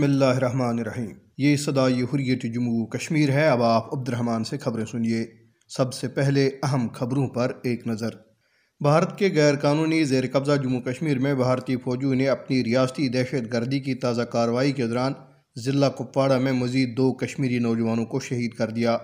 بسم اللہ الرحمن الرحیم۔ یہ صدائی حریت جموں کشمیر ہے۔ اب آپ عبد الرحمن سے خبریں سنیے۔ سب سے پہلے اہم خبروں پر ایک نظر۔ بھارت کے غیر قانونی زیر قبضہ جموں کشمیر میں بھارتی فوجیوں نے اپنی ریاستی دہشت گردی کی تازہ کارروائی کے دوران ضلع کپواڑہ میں مزید دو کشمیری نوجوانوں کو شہید کر دیا۔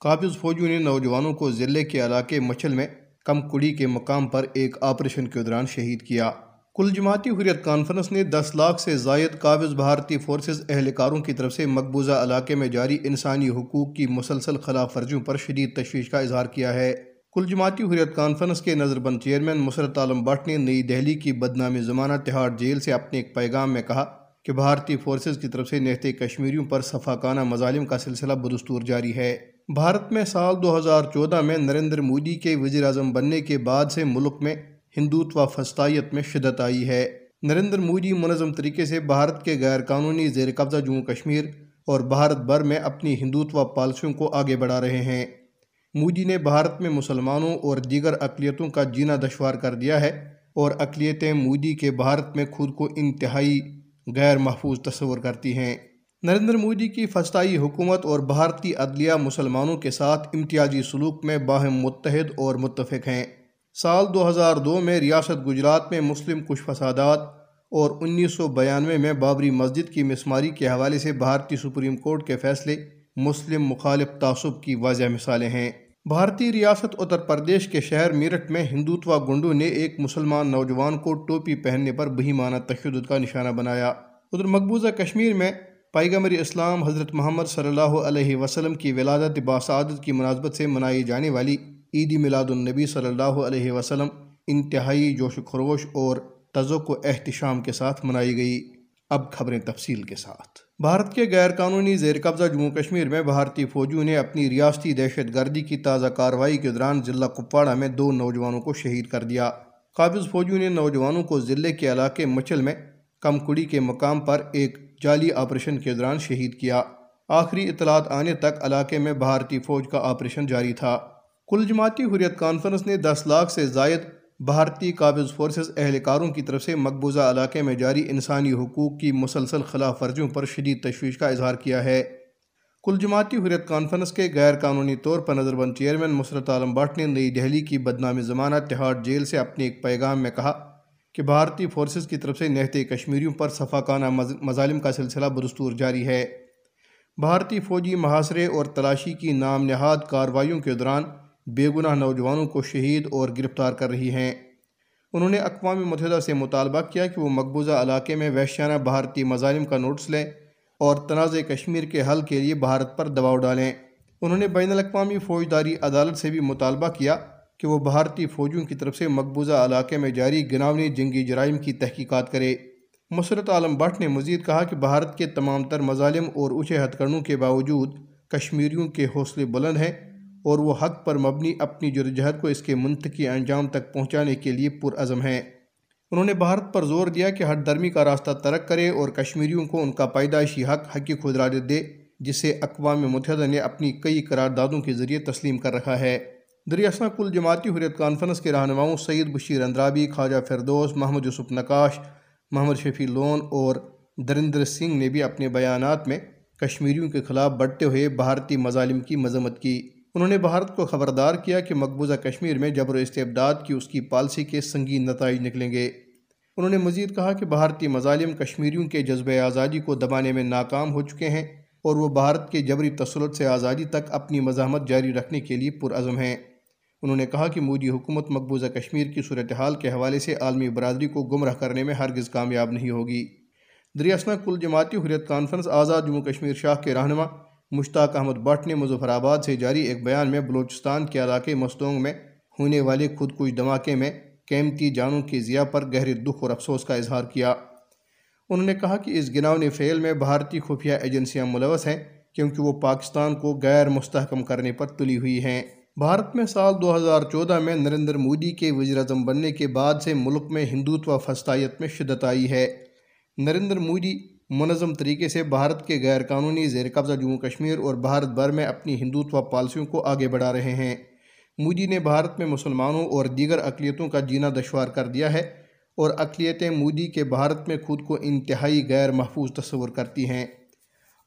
قابض فوجیوں نے نوجوانوں کو ضلع کے علاقے مچھل میں کم کڑی کے مقام پر ایک آپریشن کے دوران شہید کیا۔ کل جماعتی حریت کانفرنس نے دس لاکھ سے زائد قابض بھارتی فورسز اہلکاروں کی طرف سے مقبوضہ علاقے میں جاری انسانی حقوق کی مسلسل خلاف ورزیوں پر شدید تشویش کا اظہار کیا ہے۔ کل جماعتی حریت کانفرنس کے نظر بند چیئرمین مسرت عالم بٹ نے نئی دہلی کی بدنامی زمانہ تہاڑ جیل سے اپنے ایک پیغام میں کہا کہ بھارتی فورسز کی طرف سے نہتے کشمیریوں پر صفاقانہ مظالم کا سلسلہ بدستور جاری ہے۔ بھارت میں سال دو ہزار چودہ میں نریندر مودی کے وزیر اعظم بننے کے بعد سے ملک میں ہندوتوا فسطائیت میں شدت آئی ہے۔ نریندر مودی منظم طریقے سے بھارت کے غیر قانونی زیر قبضہ جموں کشمیر اور بھارت بھر میں اپنی ہندوتوا پالیسیوں کو آگے بڑھا رہے ہیں۔ مودی نے بھارت میں مسلمانوں اور دیگر اقلیتوں کا جینا دشوار کر دیا ہے اور اقلیتیں مودی کے بھارت میں خود کو انتہائی غیر محفوظ تصور کرتی ہیں۔ نریندر مودی کی فسطائی حکومت اور بھارتی عدلیہ مسلمانوں کے ساتھ امتیازی سلوک میں باہم متحد اور متفق ہیں۔ سال دو ہزار دو میں ریاست گجرات میں مسلم کش فسادات اور انیس سو بیانوے میں بابری مسجد کی مسماری کے حوالے سے بھارتی سپریم کورٹ کے فیصلے مسلم مخالف تعصب کی واضح مثالیں ہیں۔ بھارتی ریاست اتر پردیش کے شہر میرٹھ میں ہندوتوا گنڈوں نے ایک مسلمان نوجوان کو ٹوپی پہننے پر بہیمانہ تشدد کا نشانہ بنایا۔ ادھر مقبوضہ کشمیر میں پیغمبر اسلام حضرت محمد صلی اللہ علیہ وسلم کی ولادت باسعادت کی مناسبت سے منائی جانے والی عید میلاد النبی صلی اللہ علیہ وسلم انتہائی جوش و خروش اور تزک و احتشام کے ساتھ منائی گئی۔ اب خبریں تفصیل کے ساتھ۔ بھارت کے غیر قانونی زیر قبضہ جموں کشمیر میں بھارتی فوجیوں نے اپنی ریاستی دہشت گردی کی تازہ کارروائی کے دوران ضلع کپواڑہ میں دو نوجوانوں کو شہید کر دیا۔ قابض فوجیوں نے نوجوانوں کو ضلع کے علاقے مچل میں کم کڑی کے مقام پر ایک جعلی آپریشن کے دوران شہید کیا۔ آخری اطلاعات آنے تک علاقے میں بھارتی فوج کا آپریشن جاری تھا۔ کل جماعتی حریت کانفرنس نے دس لاکھ سے زائد بھارتی قابض فورسز اہلکاروں کی طرف سے مقبوضہ علاقے میں جاری انسانی حقوق کی مسلسل خلاف ورزیوں پر شدید تشویش کا اظہار کیا ہے۔ کل جماعتی حریت کانفرنس کے غیر قانونی طور پر نظر بند چیئرمین مسرت عالم بٹ نے نئی دہلی کی بدنامی زمانہ تہاڑ جیل سے اپنے ایک پیغام میں کہا کہ بھارتی فورسز کی طرف سے نہتے کشمیریوں پر صفاقانہ مظالم کا سلسلہ بدستور جاری ہے۔ بھارتی فوجی محاصرے اور تلاشی کی نام نہاد کارروائیوں کے دوران بے گناہ نوجوانوں کو شہید اور گرفتار کر رہی ہیں۔ انہوں نے اقوام متحدہ سے مطالبہ کیا کہ وہ مقبوضہ علاقے میں وحشیانہ بھارتی مظالم کا نوٹس لیں اور تنازع کشمیر کے حل کے لیے بھارت پر دباؤ ڈالیں۔ انہوں نے بین الاقوامی فوجداری عدالت سے بھی مطالبہ کیا کہ وہ بھارتی فوجیوں کی طرف سے مقبوضہ علاقے میں جاری گناونی جنگی جرائم کی تحقیقات کرے۔ مسرت عالم بٹ نے مزید کہا کہ بھارت کے تمام تر مظالم اور اونچے ہتھ کے باوجود کشمیریوں کے حوصلے بلند ہیں۔ اور وہ حق پر مبنی اپنی جدوجہد کو اس کے منطقی انجام تک پہنچانے کے لیے پرعزم ہیں۔ انہوں نے بھارت پر زور دیا کہ ہر درمی کا راستہ ترک کرے اور کشمیریوں کو ان کا پیدائشی حق حقی خدراج دے، جسے اقوام متحدہ نے اپنی کئی قراردادوں کے ذریعے تسلیم کر رکھا ہے۔ دریاسنا کل جماعتی حریت کانفرنس کے رہنماؤں سعید بشیر اندرابی، خواجہ فردوس، محمد یوسف نقاش، محمد شفیع لون اور درندر سنگھ نے بھی اپنے بیانات میں کشمیریوں کے خلاف بڑھتے ہوئے بھارتی مظالم کی مذمت کی۔ انہوں نے بھارت کو خبردار کیا کہ مقبوضہ کشمیر میں جبر و استبداد کی اس کی پالسی کے سنگین نتائج نکلیں گے۔ انہوں نے مزید کہا کہ بھارتی مظالم کشمیریوں کے جذبہ آزادی کو دبانے میں ناکام ہو چکے ہیں اور وہ بھارت کے جبری تسلط سے آزادی تک اپنی مزاحمت جاری رکھنے کے لیے پرعزم ہیں۔ انہوں نے کہا کہ مودی حکومت مقبوضہ کشمیر کی صورتحال کے حوالے سے عالمی برادری کو گمراہ کرنے میں ہرگز کامیاب نہیں ہوگی۔ دریاسنا کل جماعتی حریت کانفرنس آزاد جموں کشمیر شاہ کے رہنما مشتاق احمد بٹ نے مظفر آباد سے جاری ایک بیان میں بلوچستان کے علاقے مستونگ میں ہونے والے خود کش دھماکے میں قیمتی جانوں کی ضیاء پر گہرے دکھ اور افسوس کا اظہار کیا۔ انہوں نے کہا کہ اس گناؤنی فعل میں بھارتی خفیہ ایجنسیاں ملوث ہیں کیونکہ وہ پاکستان کو غیر مستحکم کرنے پر تلی ہوئی ہیں۔ بھارت میں سال دو ہزار چودہ میں نریندر مودی کے وزیر اعظم بننے کے بعد سے ملک میں ہندوتوا فسطائیت میں شدت آئی ہے۔ نریندر مودی منظم طریقے سے بھارت کے غیر قانونی زیر قبضہ جموں کشمیر اور بھارت بھر میں اپنی ہندوتوا پالیسیوں کو آگے بڑھا رہے ہیں۔ مودی نے بھارت میں مسلمانوں اور دیگر اقلیتوں کا جینا دشوار کر دیا ہے اور اقلیتیں مودی کے بھارت میں خود کو انتہائی غیر محفوظ تصور کرتی ہیں۔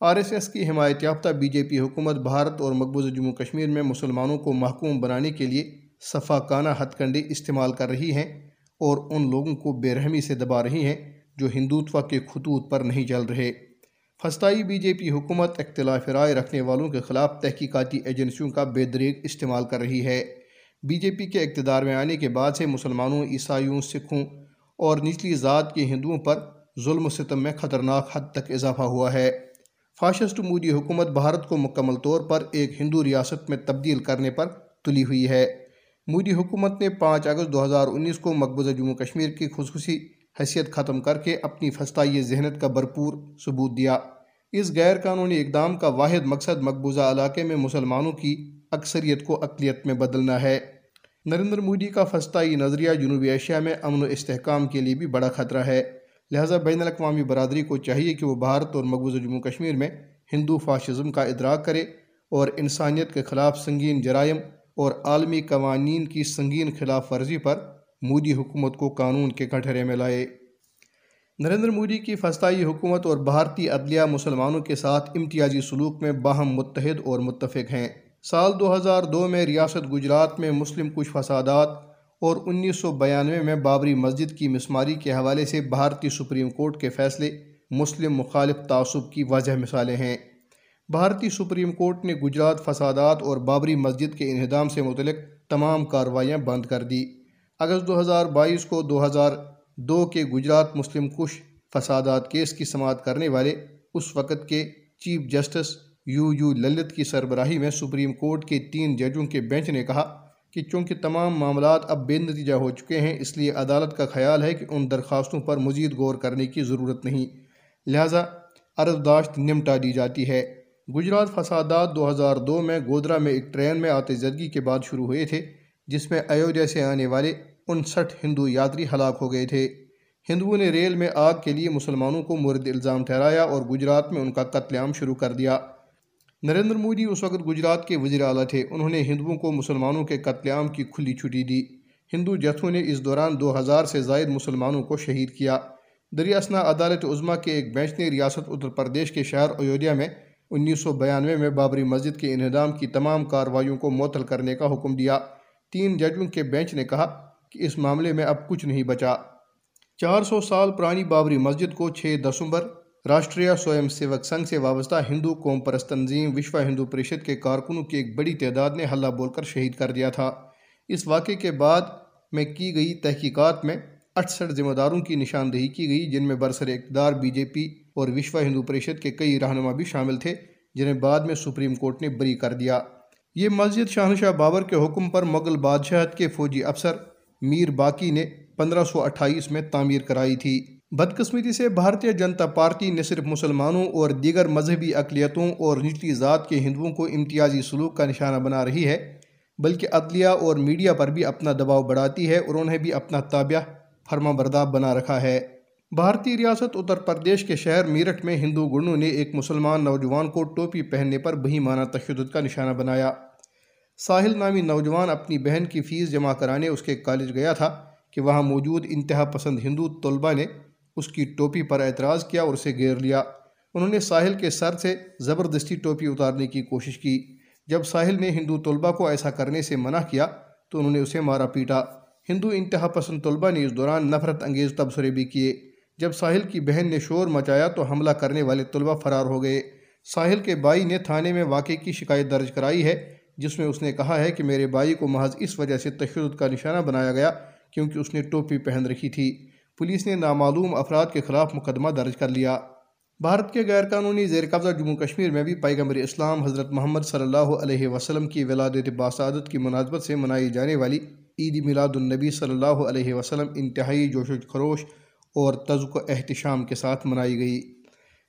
آر ایس ایس کی حمایت یافتہ بی جے پی حکومت بھارت اور مقبوضہ جموں کشمیر میں مسلمانوں کو محکوم بنانے کے لیے صفاقانہ ہتھ کنڈے استعمال کر رہی ہیں اور ان لوگوں کو بے رحمی سے دبا رہی ہیں۔ جو ہندوتوا کے خطوط پر نہیں چل رہے۔ فسطائی بی جے پی حکومت اختلاف رائے رکھنے والوں کے خلاف تحقیقاتی ایجنسیوں کا بے دریغ استعمال کر رہی ہے۔ بی جے پی کے اقتدار میں آنے کے بعد سے مسلمانوں، عیسائیوں، سکھوں اور نچلی ذات کے ہندوؤں پر ظلم و ستم میں خطرناک حد تک اضافہ ہوا ہے۔ فاشسٹ مودی حکومت بھارت کو مکمل طور پر ایک ہندو ریاست میں تبدیل کرنے پر تلی ہوئی ہے۔ مودی حکومت نے پانچ اگست دو ہزار انیس کو مقبوضہ جموں کشمیر کی خصوصی حیثیت ختم کر کے اپنی فسطائی ذہنت کا بھرپور ثبوت دیا۔ اس غیر قانونی اقدام کا واحد مقصد مقبوضہ علاقے میں مسلمانوں کی اکثریت کو اقلیت میں بدلنا ہے۔ نریندر مودی کا فسطائی نظریہ جنوبی ایشیا میں امن و استحکام کے لیے بھی بڑا خطرہ ہے۔ لہٰذا بین الاقوامی برادری کو چاہیے کہ وہ بھارت اور مقبوضہ جموں کشمیر میں ہندو فاشزم کا ادراک کرے اور انسانیت کے خلاف سنگین جرائم اور عالمی قوانین کی سنگین خلاف ورزی پر مودی حکومت کو قانون کے کٹہرے میں لائے۔ نریندر مودی کی فسطائی حکومت اور بھارتی عدلیہ مسلمانوں کے ساتھ امتیازی سلوک میں باہم متحد اور متفق ہیں۔ سال دو ہزار دو میں ریاست گجرات میں مسلم کچھ فسادات اور انیس سو بیانوے میں بابری مسجد کی مسماری کے حوالے سے بھارتی سپریم کورٹ کے فیصلے مسلم مخالف تعصب کی واضح مثالیں ہیں۔ بھارتی سپریم کورٹ نے گجرات فسادات اور بابری مسجد کے انہدام سے متعلق تمام کارروائیاں بند کر دی اگست دو ہزار بائیس کو دو ہزار دو کے گجرات مسلم کش فسادات کیس کی سماعت کرنے والے اس وقت کے chief justice U U Lalit کی سربراہی میں سپریم کورٹ کے تین ججوں کے بینچ نے کہا کہ چونکہ تمام معاملات اب بے نتیجہ ہو چکے ہیں، اس لیے عدالت کا خیال ہے کہ ان درخواستوں پر مزید غور کرنے کی ضرورت نہیں۔ لہٰذا عرضداشت نمٹا دی جاتی ہے۔ گجرات فسادات دو ہزار دو میں گودرا میں ایک ٹرین میں آتے زدگی کے بعد شروع ہوئے تھے، جس میں ایودھیا سے آنے والے انسٹھ ہندو یاتری ہلاک ہو گئے تھے۔ ہندوؤں نے ریل میں آگ کے لیے مسلمانوں کو مرد الزام ٹھہرایا اور گجرات میں ان کا قتل عام شروع کر دیا۔ نریندر مودی اس وقت گجرات کے وزیر اعلیٰ تھے۔ انہوں نے ہندوؤں کو مسلمانوں کے قتل عام کی کھلی چھٹی دی۔ ہندو جتھوں نے اس دوران دو ہزار سے زائد مسلمانوں کو شہید کیا۔ دریاسنا عدالت عظمہ کے ایک بینچ نے ریاست اتر پردیش کے شہر ایودھیا میں انیس سو بیانوے میں بابری مسجد کے انہدام کی تمام کارروائیوں کو معطل کرنے کا حکم دیا۔ تین ججوں کے بینچ نے کہا کہ اس معاملے میں اب کچھ نہیں بچا۔ چار سو سال پرانی بابری مسجد کو چھ دسمبر، راشٹریہ سوئم سیوک سنگھ سے وابستہ ہندو قوم پرست تنظیم وشوا ہندو پریشد کے کارکنوں کی ایک بڑی تعداد نے حلہ بول کر شہید کر دیا تھا۔ اس واقعے کے بعد میں کی گئی تحقیقات میں اٹھسٹھ ذمہ داروں کی نشاندہی کی گئی، جن میں برسر اقتدار بی جے پی اور وشوا ہندو پریشد کے کئی رہنما بھی شامل تھے، جنہیں بعد میں سپریم کورٹ نے بری کر دیا۔ یہ مسجد شاہنشاہ بابر کے حکم پر مغل بادشاہت کے فوجی افسر میر باقی نے پندرہ سو اٹھائیس میں تعمیر کرائی تھی۔ بدقسمتی سے بھارتیہ جنتا پارٹی نہ صرف مسلمانوں اور دیگر مذہبی اقلیتوں اور نچلی ذات کے ہندوؤں کو امتیازی سلوک کا نشانہ بنا رہی ہے، بلکہ عدلیہ اور میڈیا پر بھی اپنا دباؤ بڑھاتی ہے اور انہیں بھی اپنا تابعہ فرما برداب بنا رکھا ہے۔ بھارتی ریاست اتر پردیش کے شہر میرٹھ میں ہندو گنوں نے ایک مسلمان نوجوان کو ٹوپی پہننے پر بہی تشدد کا نشانہ بنایا۔ ساحل نامی نوجوان اپنی بہن کی فیس جمع کرانے اس کے کالج گیا تھا کہ وہاں موجود انتہا پسند ہندو طلبہ نے اس کی ٹوپی پر اعتراض کیا اور اسے گھیر لیا۔ انہوں نے ساحل کے سر سے زبردستی ٹوپی اتارنے کی کوشش کی۔ جب ساحل نے ہندو طلبہ کو ایسا کرنے سے منع کیا تو انہوں نے اسے مارا پیٹا۔ ہندو انتہا پسند طلبہ نے اس دوران نفرت انگیز تبصرے بھی کیے۔ جب ساحل کی بہن نے شور مچایا تو حملہ کرنے والے طلبہ فرار ہو گئے۔ ساحل کے بائی نے تھانے میں واقعے کی شکایت درج کرائی ہے جس میں اس نے کہا ہے کہ میرے بائی کو محض اس وجہ سے تشدد کا نشانہ بنایا گیا کیونکہ اس نے ٹوپی پہن رکھی تھی۔ پولیس نے نامعلوم افراد کے خلاف مقدمہ درج کر لیا۔ بھارت کے غیر قانونی زیر قبضہ جموں کشمیر میں بھی پیغمبر اسلام حضرت محمد صلی اللہ علیہ وسلم کی ولادت باسعادت کی مناسبت سے منائی جانے والی عید میلاد النبی صلی اللہ علیہ وسلم انتہائی جوش و خروش اور تزق و احتشام کے ساتھ منائی گئی۔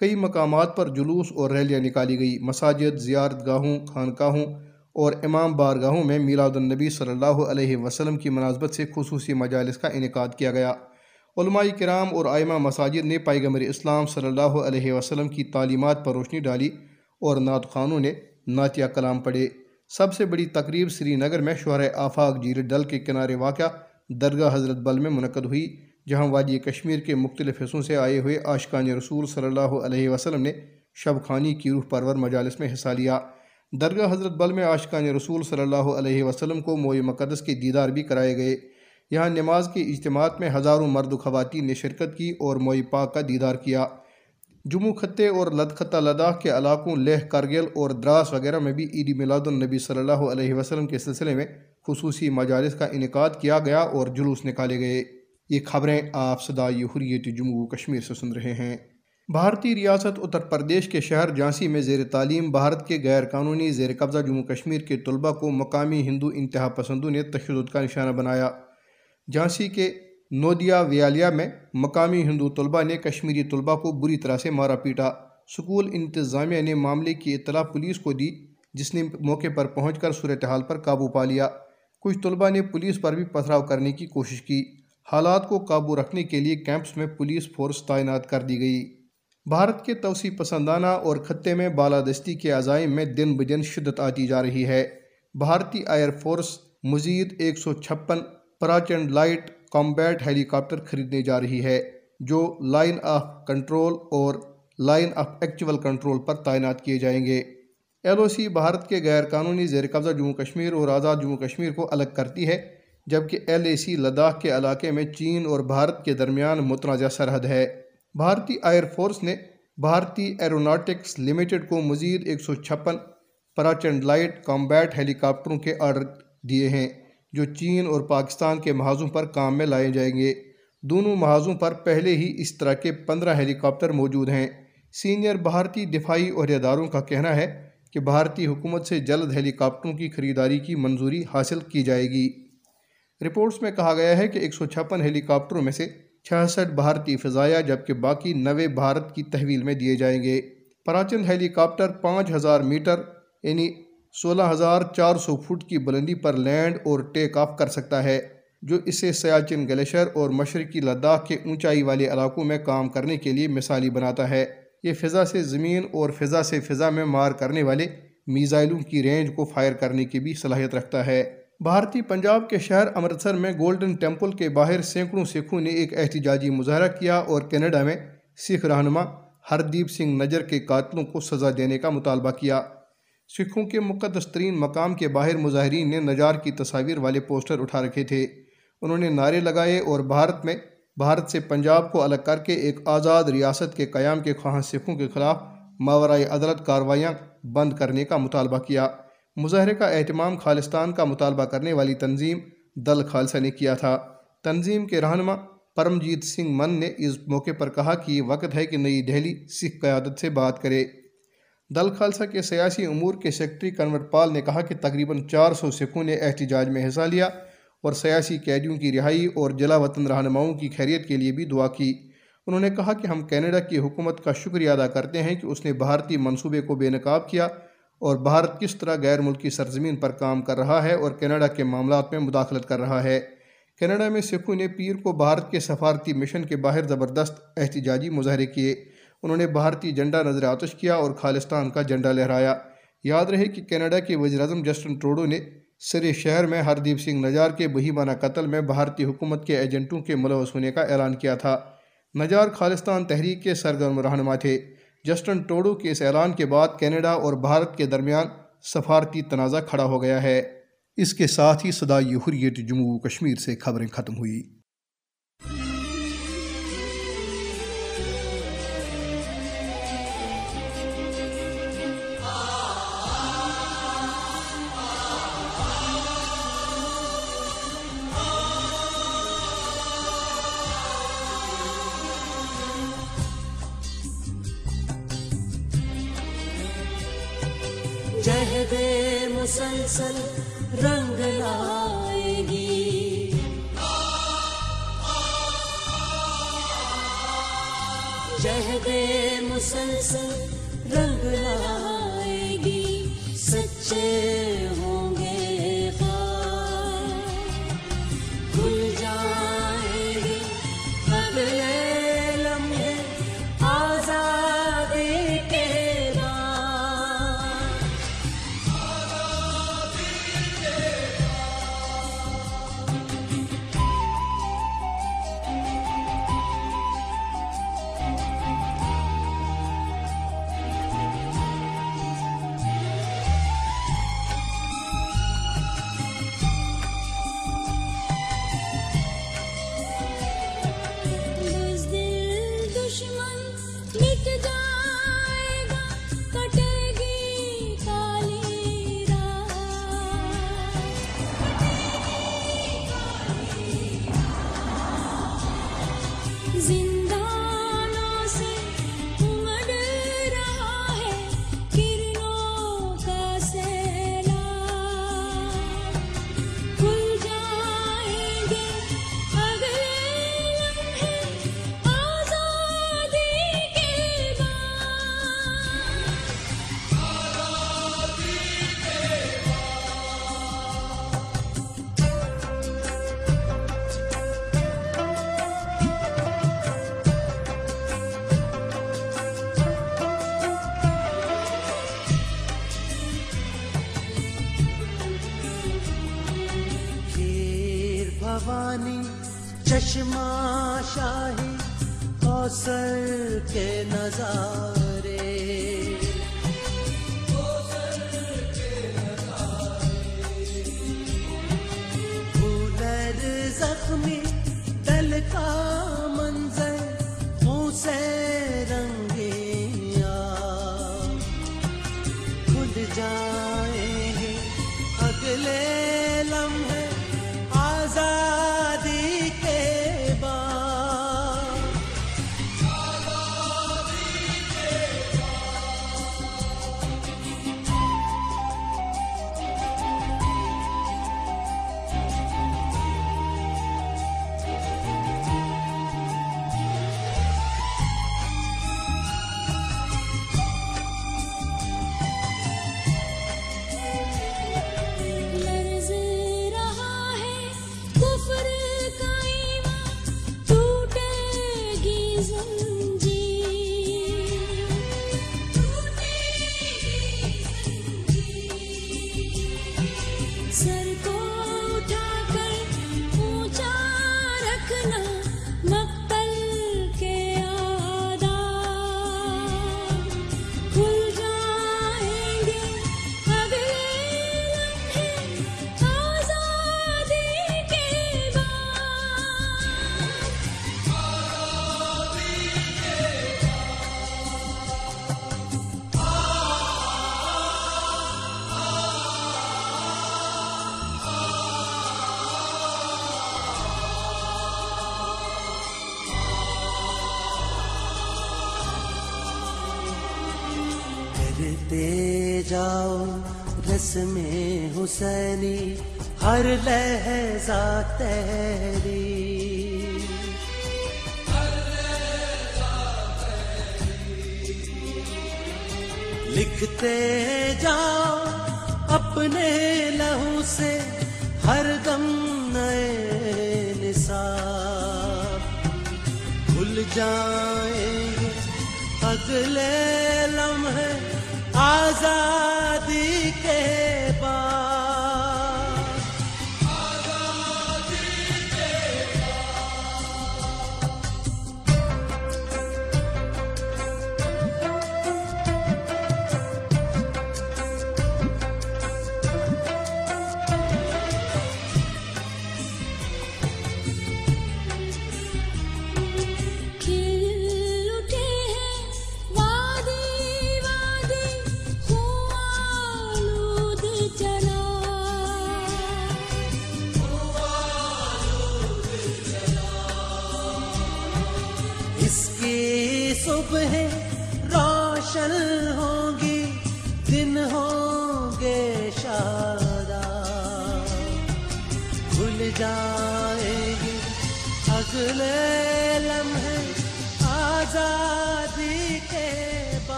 کئی مقامات پر جلوس اور ریلیاں نکالی گئی۔ مساجد زیارت گاہوں خانقاہوں اور امام بارگاہوں میں میلاد النبی صلی اللہ علیہ وسلم کی مناسبت سے خصوصی مجالس کا انعقاد کیا گیا۔ علماء کرام اور آئمہ مساجد نے پیغمبر اسلام صلی اللہ علیہ وسلم کی تعلیمات پر روشنی ڈالی اور نعت خانوں نے نعتیہ کلام پڑھے۔ سب سے بڑی تقریب سری نگر میں شہر آفاق جیر ڈل کے کنارے واقع درگاہ حضرت بل میں منعقد ہوئی، جہاں وادی کشمیر کے مختلف حصوں سے آئے ہوئے آشقان رسول صلی اللہ علیہ وسلم نے شب خانی کی روح پرور مجالس میں حصہ لیا۔ درگاہ حضرت بل میں عاشقان رسول صلی اللہ علیہ وسلم کو موئی مقدس کے دیدار بھی کرائے گئے۔ یہاں نماز کے اجتماعات میں ہزاروں مرد و خواتین نے شرکت کی اور موئی پاک کا دیدار کیا۔ جموں خطے اور لد خطہ لداخ کے علاقوں لہ کرگل اور دراس وغیرہ میں بھی عید میلاد النبی صلی اللہ علیہ وسلم کے سلسلے میں خصوصی مجالس کا انعقاد کیا گیا اور جلوس نکالے گئے۔ یہ خبریں آپ صدائی حریت جموں کشمیر سے سن رہے ہیں۔ بھارتی ریاست اتر پردیش کے شہر جھانسی میں زیر تعلیم، بھارت کے غیر قانونی زیر قبضہ جموں کشمیر کے طلبہ کو مقامی ہندو انتہا پسندوں نے تشدد کا نشانہ بنایا۔ جھانسی کے نودیا ویالیا میں مقامی ہندو طلبہ نے کشمیری طلبہ کو بری طرح سے مارا پیٹا۔ سکول انتظامیہ نے معاملے کی اطلاع پولیس کو دی، جس نے موقع پر پہنچ کر صورتحال پر قابو پا لیا۔ کچھ طلبہ نے پولیس پر بھی پتھراؤ کرنے کی کوشش کی۔ حالات کو قابو رکھنے کے لیے کیمپس میں پولیس فورس تعینات کر دی گئی۔ بھارت کے توسیع پسندانہ اور خطے میں بالادستی کے عزائم میں دن بدن شدت آتی جا رہی ہے۔ بھارتی ایئر فورس مزید ایک سو چھپن Prachand light combat helicopter خریدنے جا رہی ہے، جو لائن آف کنٹرول اور لائن آف ایکچول کنٹرول پر تعینات کیے جائیں گے۔ ایل او سی بھارت کے غیر قانونی زیر قبضہ جموں کشمیر اور آزاد جموں کشمیر کو الگ کرتی ہے، جبکہ ایل اے سی لداخ کے علاقے میں چین اور بھارت کے درمیان متنازع سرحد ہے۔ بھارتی ایئر فورس نے بھارتی ایروناٹکس لمیٹڈ کو مزید ایک سو چھپن پراچنڈ لائٹ کامبیٹ ہیلی کاپٹروں کے آرڈر دیے ہیں، جو چین اور پاکستان کے محاذوں پر کام میں لائے جائیں گے۔ دونوں محاذوں پر پہلے ہی اس طرح کے پندرہ ہیلی کاپٹر موجود ہیں۔ سینئر بھارتی دفاعی عہدیداروں کا کہنا ہے کہ بھارتی حکومت سے جلد ہیلی کاپٹروں کی خریداری کی منظوری حاصل کی جائے گی۔ رپورٹس میں کہا گیا ہے کہ ایک سو چھپن ہیلی کاپٹروں میں سے چھیاسٹھ بھارتی فضائیہ، جبکہ باقی نوے بھارت کی تحویل میں دیے جائیں گے۔ پراچند ہیلی کاپٹر پانچ ہزار میٹر یعنی سولہ ہزار چار سو فٹ کی بلندی پر لینڈ اور ٹیک آف کر سکتا ہے، جو اسے سیاچن گلیشر اور مشرقی لداخ کے اونچائی والے علاقوں میں کام کرنے کے لیے مثالی بناتا ہے۔ یہ فضا سے زمین اور فضا سے فضا میں مار کرنے والے میزائلوں کی رینج کو فائر کرنے کی بھی صلاحیت رکھتا ہے۔ بھارتی پنجاب کے شہر امرتسر میں گولڈن ٹیمپل کے باہر سینکڑوں سکھوں نے ایک احتجاجی مظاہرہ کیا اور کینیڈا میں سکھ رہنما ہردیپ سنگھ نجر کے قاتلوں کو سزا دینے کا مطالبہ کیا۔ سکھوں کے مقدس ترین مقام کے باہر مظاہرین نے نجار کی تصاویر والے پوسٹر اٹھا رکھے تھے۔ انہوں نے نعرے لگائے اور بھارت میں بھارت سے پنجاب کو الگ کر کے ایک آزاد ریاست کے قیام کے خواہاں سکھوں کے خلاف ماورائے عدالت کاروائیاں بند کرنے کا مطالبہ کیا۔ مظاہرے کا اہتمام خالستان کا مطالبہ کرنے والی تنظیم دل خالصہ نے کیا تھا۔ تنظیم کے رہنما پرمجیت سنگھ من نے اس موقع پر کہا کہ یہ وقت ہے کہ نئی دہلی سکھ قیادت سے بات کرے۔ دل خالصہ کے سیاسی امور کے سیکٹری کنور پال نے کہا کہ تقریباً چار سو سکھوں نے احتجاج میں حصہ لیا اور سیاسی قیدیوں کی رہائی اور جلا وطن رہنماؤں کی خیریت کے لیے بھی دعا کی۔ انہوں نے کہا کہ ہم کینیڈا کی حکومت کا شکریہ ادا کرتے ہیں کہ اس نے بھارتی منصوبے کو بے نقاب کیا اور بھارت کس طرح غیر ملکی سرزمین پر کام کر رہا ہے اور کینیڈا کے معاملات میں مداخلت کر رہا ہے۔ کینیڈا میں سکھوں نے پیر کو بھارت کے سفارتی مشن کے باہر زبردست احتجاجی مظاہرے کیے۔ انہوں نے بھارتی جھنڈا نظر آتش کیا اور خالستان کا جھنڈا لہرایا۔ یاد رہے کہ کینیڈا کے وزیراعظم جسٹن ٹروڈو نے سرے شہر میں ہردیپ سنگھ نجار کے بہیمانہ قتل میں بھارتی حکومت کے ایجنٹوں کے ملوث ہونے کا اعلان کیا تھا۔ نجار خالستان تحریک کے سرگرم رہنما تھے۔ جسٹن ٹوڈو کے اس اعلان کے بعد کینیڈا اور بھارت کے درمیان سفارتی تنازع کھڑا ہو گیا ہے۔ اس کے ساتھ ہی صدائی حریت جموں کشمیر سے خبریں ختم ہوئی۔ مسلسل رنگ لائے اس میں حسینی، ہر لہجہ تیری لکھتے جاؤ اپنے لہو سے ہر دم نئے نصاب۔ بھول جائیں گے اگلے لمحے آزاد۔